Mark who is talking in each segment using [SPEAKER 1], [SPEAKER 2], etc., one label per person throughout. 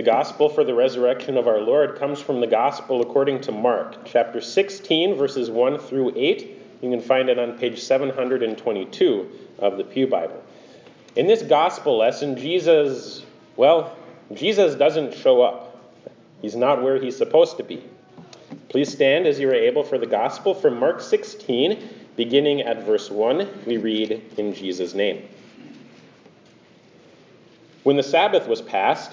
[SPEAKER 1] The gospel for the resurrection of our Lord comes from the gospel according to Mark, chapter 16, verses 1 through 8. You can find it on page 722 of the Pew Bible. In this gospel lesson, Jesus, well, Jesus doesn't show up. He's not where he's supposed to be. Please stand as you are able for the gospel from Mark 16, beginning at verse 1. We read in Jesus' name. When the Sabbath was past,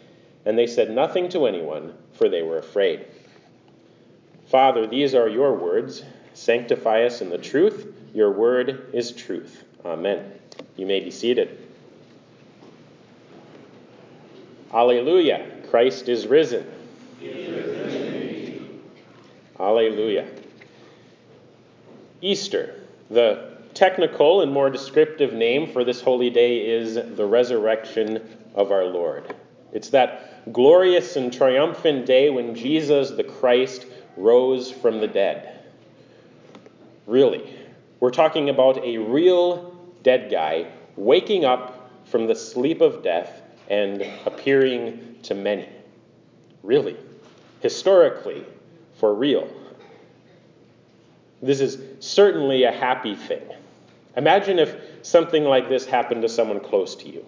[SPEAKER 1] and they said nothing to anyone, for they were afraid. Father, these are your words. Sanctify us in the truth. Your word is truth. Amen. You may be seated. Alleluia. Christ is risen. Alleluia. Easter. The technical and more descriptive name for this holy day is the resurrection of our Lord. It's that glorious and triumphant day when Jesus the Christ rose from the dead. Really, we're talking about a real dead guy waking up from the sleep of death and appearing to many. Really, historically, for real. This is certainly a happy thing. Imagine if something like this happened to someone close to you,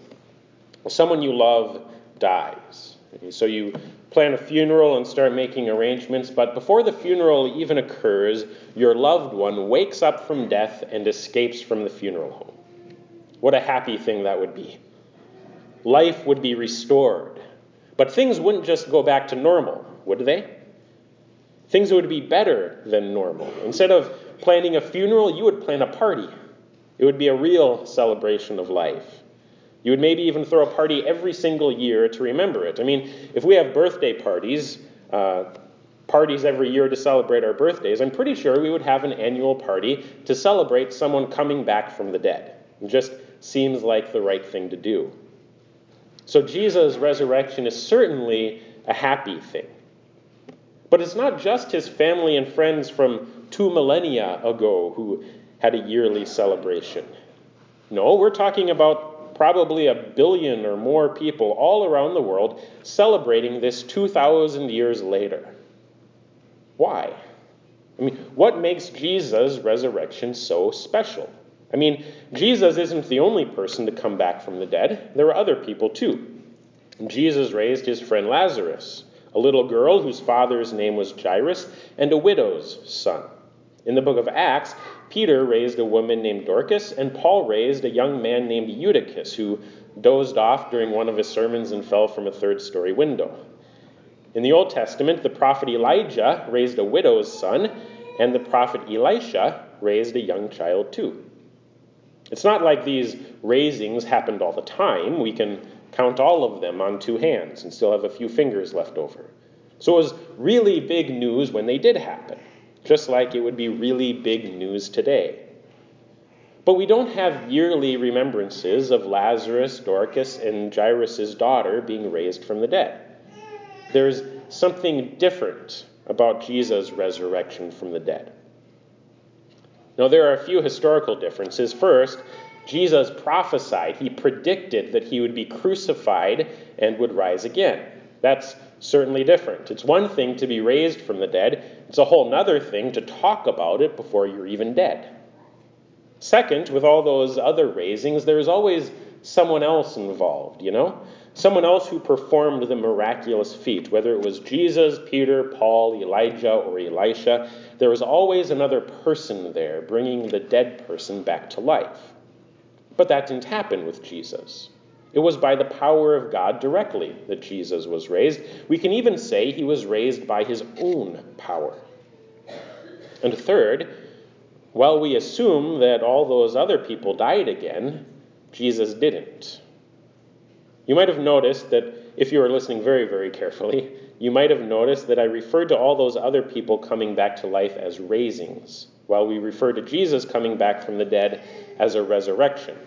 [SPEAKER 1] someone you love dies. So you plan a funeral and start making arrangements, but before the funeral even occurs, your loved one wakes up from death and escapes from the funeral home. What a happy thing that would be. Life would be restored. But things wouldn't just go back to normal, would they? Things would be better than normal. Instead of planning a funeral, you would plan a party. It would be a real celebration of life. You would maybe even throw a party every single year to remember it. I mean, if we have birthday parties, uh, parties every year to celebrate our birthdays, I'm pretty sure we would have an annual party to celebrate someone coming back from the dead. It just seems like the right thing to do. So Jesus' resurrection is certainly a happy thing. But it's not just his family and friends from two millennia ago who had a yearly celebration. No, we're talking about probably a billion or more people all around the world celebrating this 2,000 years later. Why? I mean, what makes Jesus' resurrection so special? I mean, Jesus isn't the only person to come back from the dead, there were other people too. Jesus raised his friend Lazarus, a little girl whose father's name was Jairus, and a widow's son. In the book of Acts, Peter raised a woman named Dorcas, and Paul raised a young man named Eutychus, who dozed off during one of his sermons and fell from a third story window. In the Old Testament, the prophet Elijah raised a widow's son, and the prophet Elisha raised a young child too. It's not like these raisings happened all the time. We can count all of them on two hands and still have a few fingers left over. So it was really big news when they did happen just like it would be really big news today. But we don't have yearly remembrances of Lazarus, Dorcas, and Jairus' daughter being raised from the dead. There's something different about Jesus' resurrection from the dead. Now, there are a few historical differences. First, Jesus prophesied, he predicted that he would be crucified and would rise again. That's certainly different. It's one thing to be raised from the dead, it's a whole other thing to talk about it before you're even dead. Second, with all those other raisings, there's always someone else involved, you know? someone else who performed the miraculous feat, whether it was Jesus, Peter, Paul, Elijah, or Elisha, there was always another person there bringing the dead person back to life. But that didn't happen with Jesus. It was by the power of God directly that Jesus was raised. We can even say he was raised by his own power. And third, while we assume that all those other people died again, Jesus didn't. You might have noticed that if you were listening very, very carefully, you might have noticed that I referred to all those other people coming back to life as raisings, while we refer to Jesus coming back from the dead as a resurrection.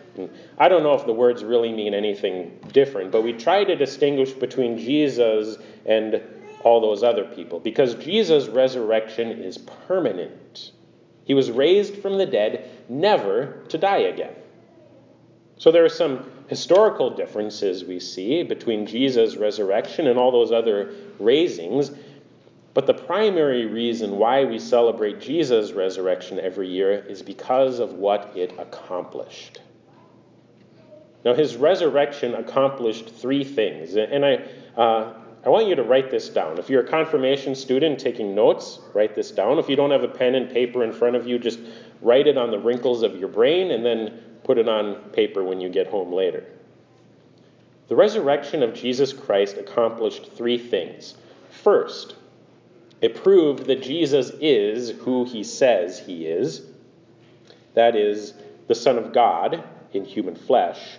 [SPEAKER 1] I don't know if the words really mean anything different, but we try to distinguish between Jesus and all those other people because Jesus' resurrection is permanent. He was raised from the dead, never to die again. So there are some historical differences we see between Jesus' resurrection and all those other raisings, but the primary reason why we celebrate Jesus' resurrection every year is because of what it accomplished. Now, his resurrection accomplished three things, and I, uh, I want you to write this down. If you're a confirmation student taking notes, write this down. If you don't have a pen and paper in front of you, just write it on the wrinkles of your brain and then put it on paper when you get home later. The resurrection of Jesus Christ accomplished three things. First, it proved that Jesus is who he says he is that is, the Son of God in human flesh.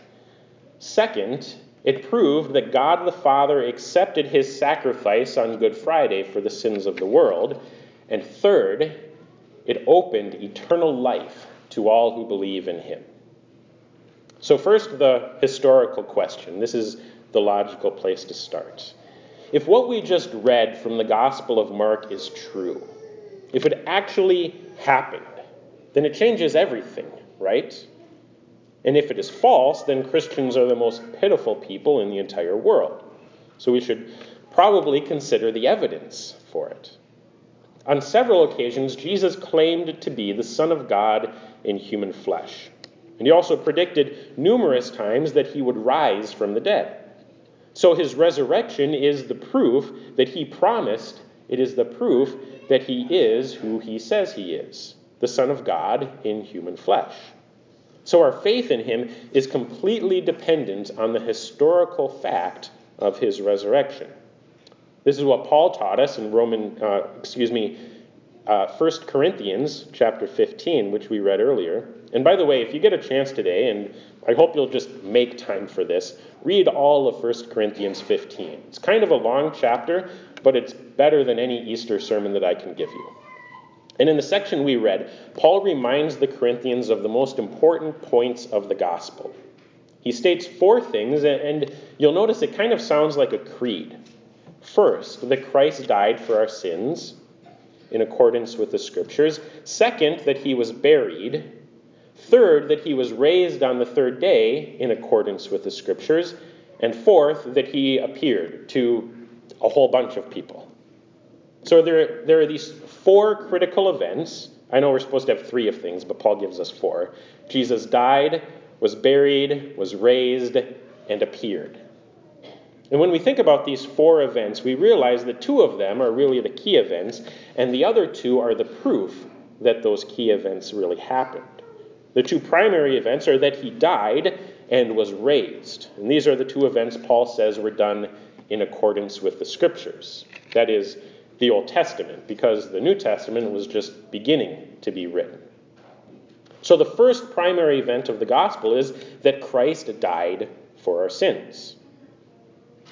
[SPEAKER 1] Second, it proved that God the Father accepted his sacrifice on Good Friday for the sins of the world. And third, it opened eternal life to all who believe in him. So, first, the historical question. This is the logical place to start. If what we just read from the Gospel of Mark is true, if it actually happened, then it changes everything, right? And if it is false, then Christians are the most pitiful people in the entire world. So we should probably consider the evidence for it. On several occasions, Jesus claimed to be the Son of God in human flesh. And he also predicted numerous times that he would rise from the dead. So his resurrection is the proof that he promised, it is the proof that he is who he says he is the Son of God in human flesh. So our faith in him is completely dependent on the historical fact of his resurrection. This is what Paul taught us in Roman, uh, excuse me, uh, 1 Corinthians chapter 15, which we read earlier. And by the way, if you get a chance today, and I hope you'll just make time for this, read all of 1 Corinthians 15. It's kind of a long chapter, but it's better than any Easter sermon that I can give you. And in the section we read, Paul reminds the Corinthians of the most important points of the gospel. He states four things, and you'll notice it kind of sounds like a creed. First, that Christ died for our sins in accordance with the scriptures. Second, that he was buried. Third, that he was raised on the third day in accordance with the scriptures. And fourth, that he appeared to a whole bunch of people. So there, there are these four critical events. I know we're supposed to have three of things, but Paul gives us four. Jesus died, was buried, was raised, and appeared. And when we think about these four events, we realize that two of them are really the key events, and the other two are the proof that those key events really happened. The two primary events are that he died and was raised. And these are the two events Paul says were done in accordance with the scriptures. That is, the Old Testament, because the New Testament was just beginning to be written. So the first primary event of the gospel is that Christ died for our sins.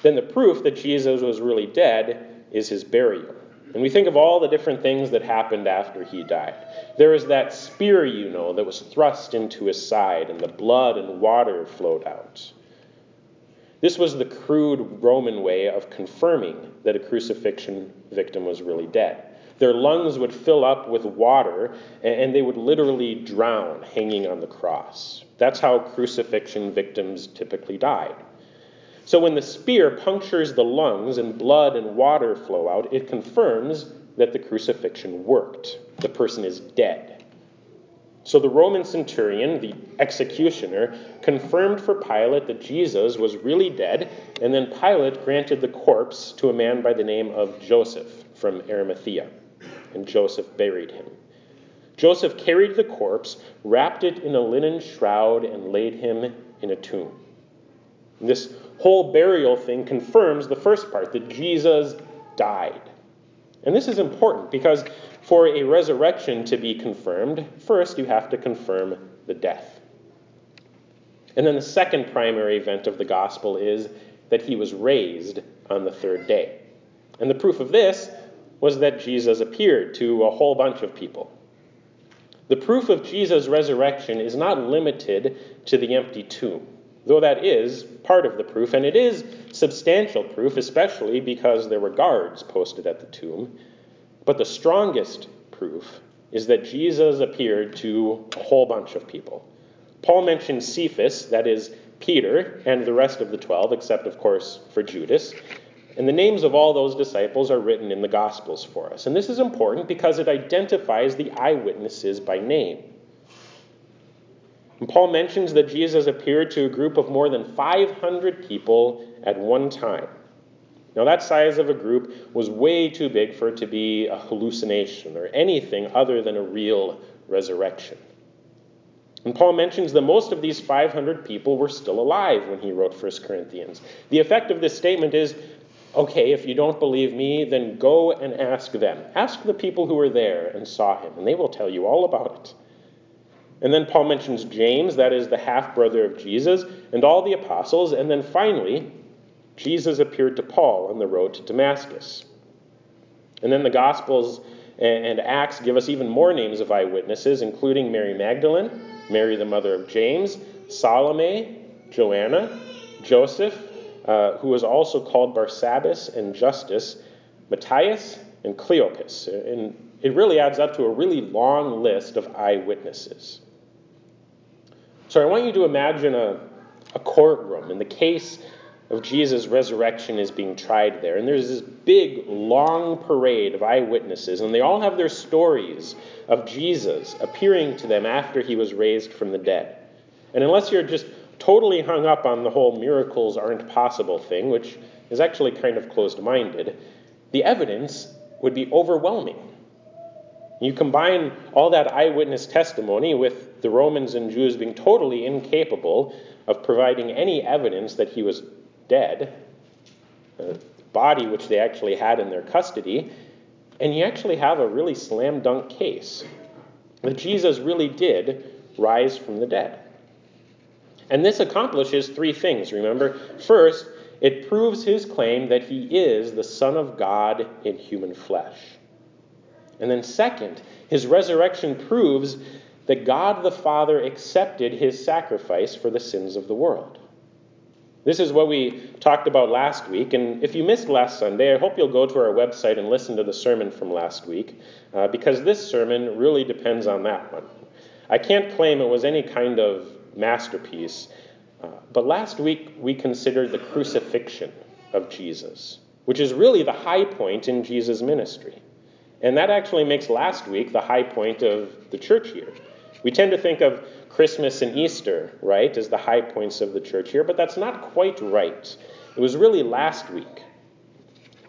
[SPEAKER 1] Then the proof that Jesus was really dead is his burial. And we think of all the different things that happened after he died. There was that spear, you know, that was thrust into his side, and the blood and water flowed out. This was the crude Roman way of confirming that a crucifixion victim was really dead. Their lungs would fill up with water, and they would literally drown hanging on the cross. That's how crucifixion victims typically died. So when the spear punctures the lungs and blood and water flow out, it confirms that the crucifixion worked. The person is dead. So the Roman centurion, the executioner, confirmed for Pilate that Jesus was really dead, and then Pilate granted the corpse to a man by the name of Joseph from Arimathea, and Joseph buried him. Joseph carried the corpse, wrapped it in a linen shroud, and laid him in a tomb. This whole burial thing confirms the first part that Jesus died. And this is important because for a resurrection to be confirmed, first you have to confirm the death. And then the second primary event of the gospel is that he was raised on the third day. And the proof of this was that Jesus appeared to a whole bunch of people. The proof of Jesus' resurrection is not limited to the empty tomb, though that is part of the proof, and it is substantial proof, especially because there were guards posted at the tomb. But the strongest proof is that Jesus appeared to a whole bunch of people. Paul mentions Cephas, that is, Peter, and the rest of the twelve, except, of course, for Judas. And the names of all those disciples are written in the Gospels for us. And this is important because it identifies the eyewitnesses by name. And Paul mentions that Jesus appeared to a group of more than 500 people at one time. Now, that size of a group was way too big for it to be a hallucination or anything other than a real resurrection. And Paul mentions that most of these 500 people were still alive when he wrote 1 Corinthians. The effect of this statement is okay, if you don't believe me, then go and ask them. Ask the people who were there and saw him, and they will tell you all about it. And then Paul mentions James, that is the half brother of Jesus, and all the apostles. And then finally, Jesus appeared to Paul on the road to Damascus. And then the Gospels and Acts give us even more names of eyewitnesses, including Mary Magdalene, Mary the mother of James, Salome, Joanna, Joseph, uh, who was also called Barsabbas and Justus, Matthias, and Cleopas. And it really adds up to a really long list of eyewitnesses. So I want you to imagine a, a courtroom, and the case of Jesus' resurrection is being tried there. And there's this big, long parade of eyewitnesses, and they all have their stories of Jesus appearing to them after he was raised from the dead. And unless you're just totally hung up on the whole miracles aren't possible thing, which is actually kind of closed minded, the evidence would be overwhelming. You combine all that eyewitness testimony with the Romans and Jews being totally incapable of providing any evidence that he was dead, body which they actually had in their custody, and you actually have a really slam dunk case that Jesus really did rise from the dead. And this accomplishes three things, remember? First, it proves his claim that he is the Son of God in human flesh. And then, second, his resurrection proves that God the Father accepted his sacrifice for the sins of the world. This is what we talked about last week. And if you missed last Sunday, I hope you'll go to our website and listen to the sermon from last week, uh, because this sermon really depends on that one. I can't claim it was any kind of masterpiece, uh, but last week we considered the crucifixion of Jesus, which is really the high point in Jesus' ministry. And that actually makes last week the high point of the church year. We tend to think of Christmas and Easter, right, as the high points of the church year, but that's not quite right. It was really last week.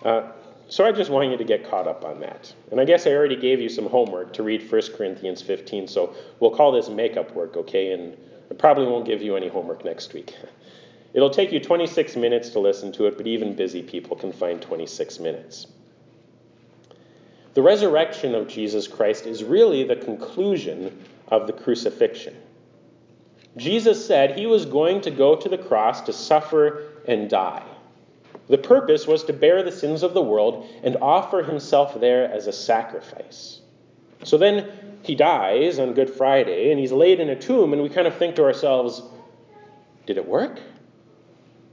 [SPEAKER 1] Uh, so I just want you to get caught up on that. And I guess I already gave you some homework to read 1 Corinthians 15, so we'll call this makeup work, okay? And I probably won't give you any homework next week. It'll take you 26 minutes to listen to it, but even busy people can find 26 minutes. The resurrection of Jesus Christ is really the conclusion of the crucifixion. Jesus said he was going to go to the cross to suffer and die. The purpose was to bear the sins of the world and offer himself there as a sacrifice. So then he dies on Good Friday and he's laid in a tomb, and we kind of think to ourselves, did it work?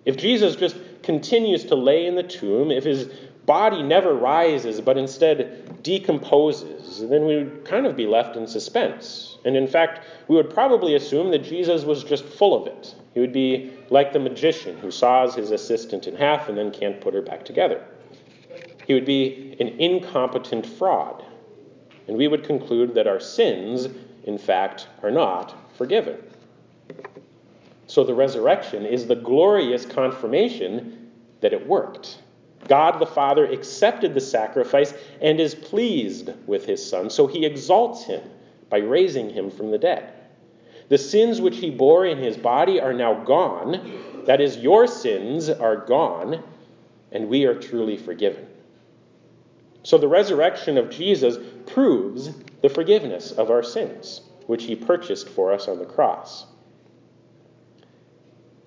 [SPEAKER 1] If Jesus just continues to lay in the tomb, if his body never rises but instead decomposes, then we would kind of be left in suspense. And in fact, we would probably assume that Jesus was just full of it. He would be like the magician who saws his assistant in half and then can't put her back together. He would be an incompetent fraud. And we would conclude that our sins in fact, are not forgiven. So the resurrection is the glorious confirmation that it worked. God the Father accepted the sacrifice and is pleased with his Son, so he exalts him by raising him from the dead. The sins which he bore in his body are now gone. That is, your sins are gone, and we are truly forgiven. So the resurrection of Jesus proves the forgiveness of our sins, which he purchased for us on the cross.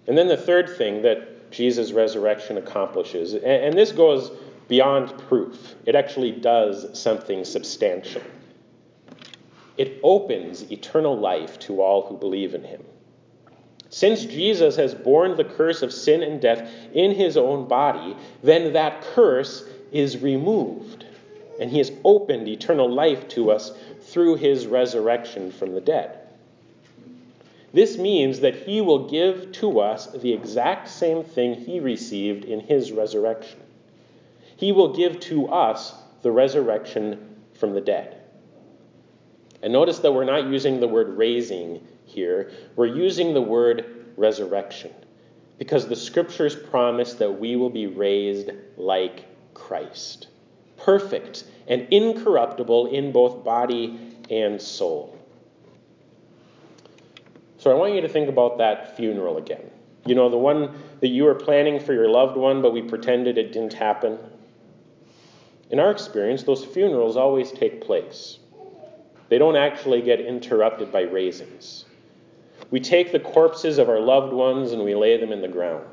[SPEAKER 1] And then the third thing that Jesus' resurrection accomplishes, and this goes beyond proof, it actually does something substantial. It opens eternal life to all who believe in him. Since Jesus has borne the curse of sin and death in his own body, then that curse is removed, and he has opened eternal life to us through his resurrection from the dead. This means that he will give to us the exact same thing he received in his resurrection. He will give to us the resurrection from the dead. And notice that we're not using the word raising here, we're using the word resurrection because the scriptures promise that we will be raised like Christ, perfect and incorruptible in both body and soul. So I want you to think about that funeral again. You know, the one that you were planning for your loved one, but we pretended it didn't happen. In our experience, those funerals always take place. They don't actually get interrupted by raisings. We take the corpses of our loved ones and we lay them in the ground.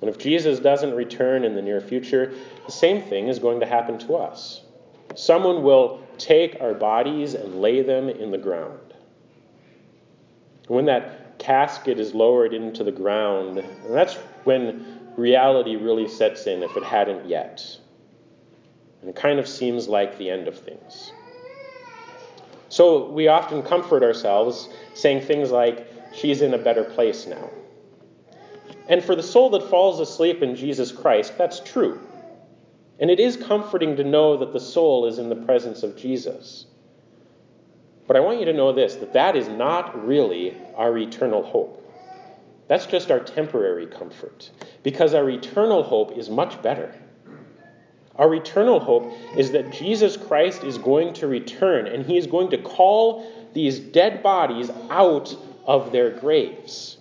[SPEAKER 1] And if Jesus doesn't return in the near future, the same thing is going to happen to us. Someone will take our bodies and lay them in the ground. When that casket is lowered into the ground, that's when reality really sets in if it hadn't yet. And it kind of seems like the end of things. So we often comfort ourselves saying things like, She's in a better place now. And for the soul that falls asleep in Jesus Christ, that's true. And it is comforting to know that the soul is in the presence of Jesus. But I want you to know this that that is not really our eternal hope. That's just our temporary comfort, because our eternal hope is much better. Our eternal hope is that Jesus Christ is going to return and he is going to call these dead bodies out of their graves.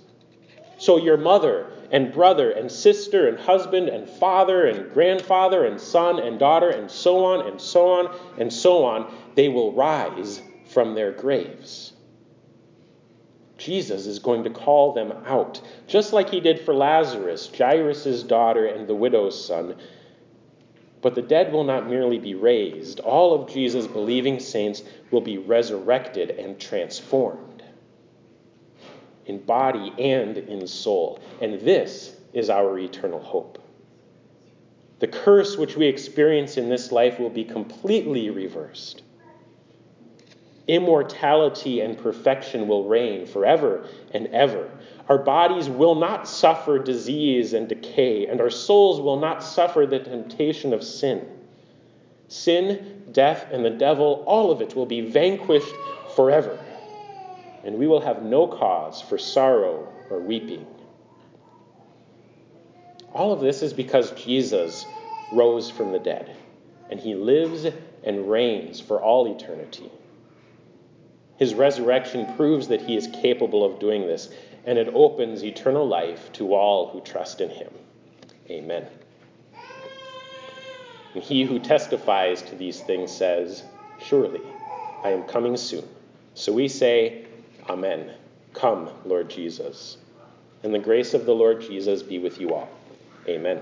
[SPEAKER 1] So, your mother and brother and sister and husband and father and grandfather and son and daughter and so on and so on and so on, they will rise from their graves. Jesus is going to call them out, just like he did for Lazarus, Jairus' daughter, and the widow's son. But the dead will not merely be raised, all of Jesus' believing saints will be resurrected and transformed in body and in soul. And this is our eternal hope. The curse which we experience in this life will be completely reversed. Immortality and perfection will reign forever and ever. Our bodies will not suffer disease and decay, and our souls will not suffer the temptation of sin. Sin, death, and the devil, all of it will be vanquished forever, and we will have no cause for sorrow or weeping. All of this is because Jesus rose from the dead, and he lives and reigns for all eternity. His resurrection proves that he is capable of doing this, and it opens eternal life to all who trust in him. Amen. And he who testifies to these things says, Surely I am coming soon. So we say, Amen. Come, Lord Jesus. And the grace of the Lord Jesus be with you all. Amen.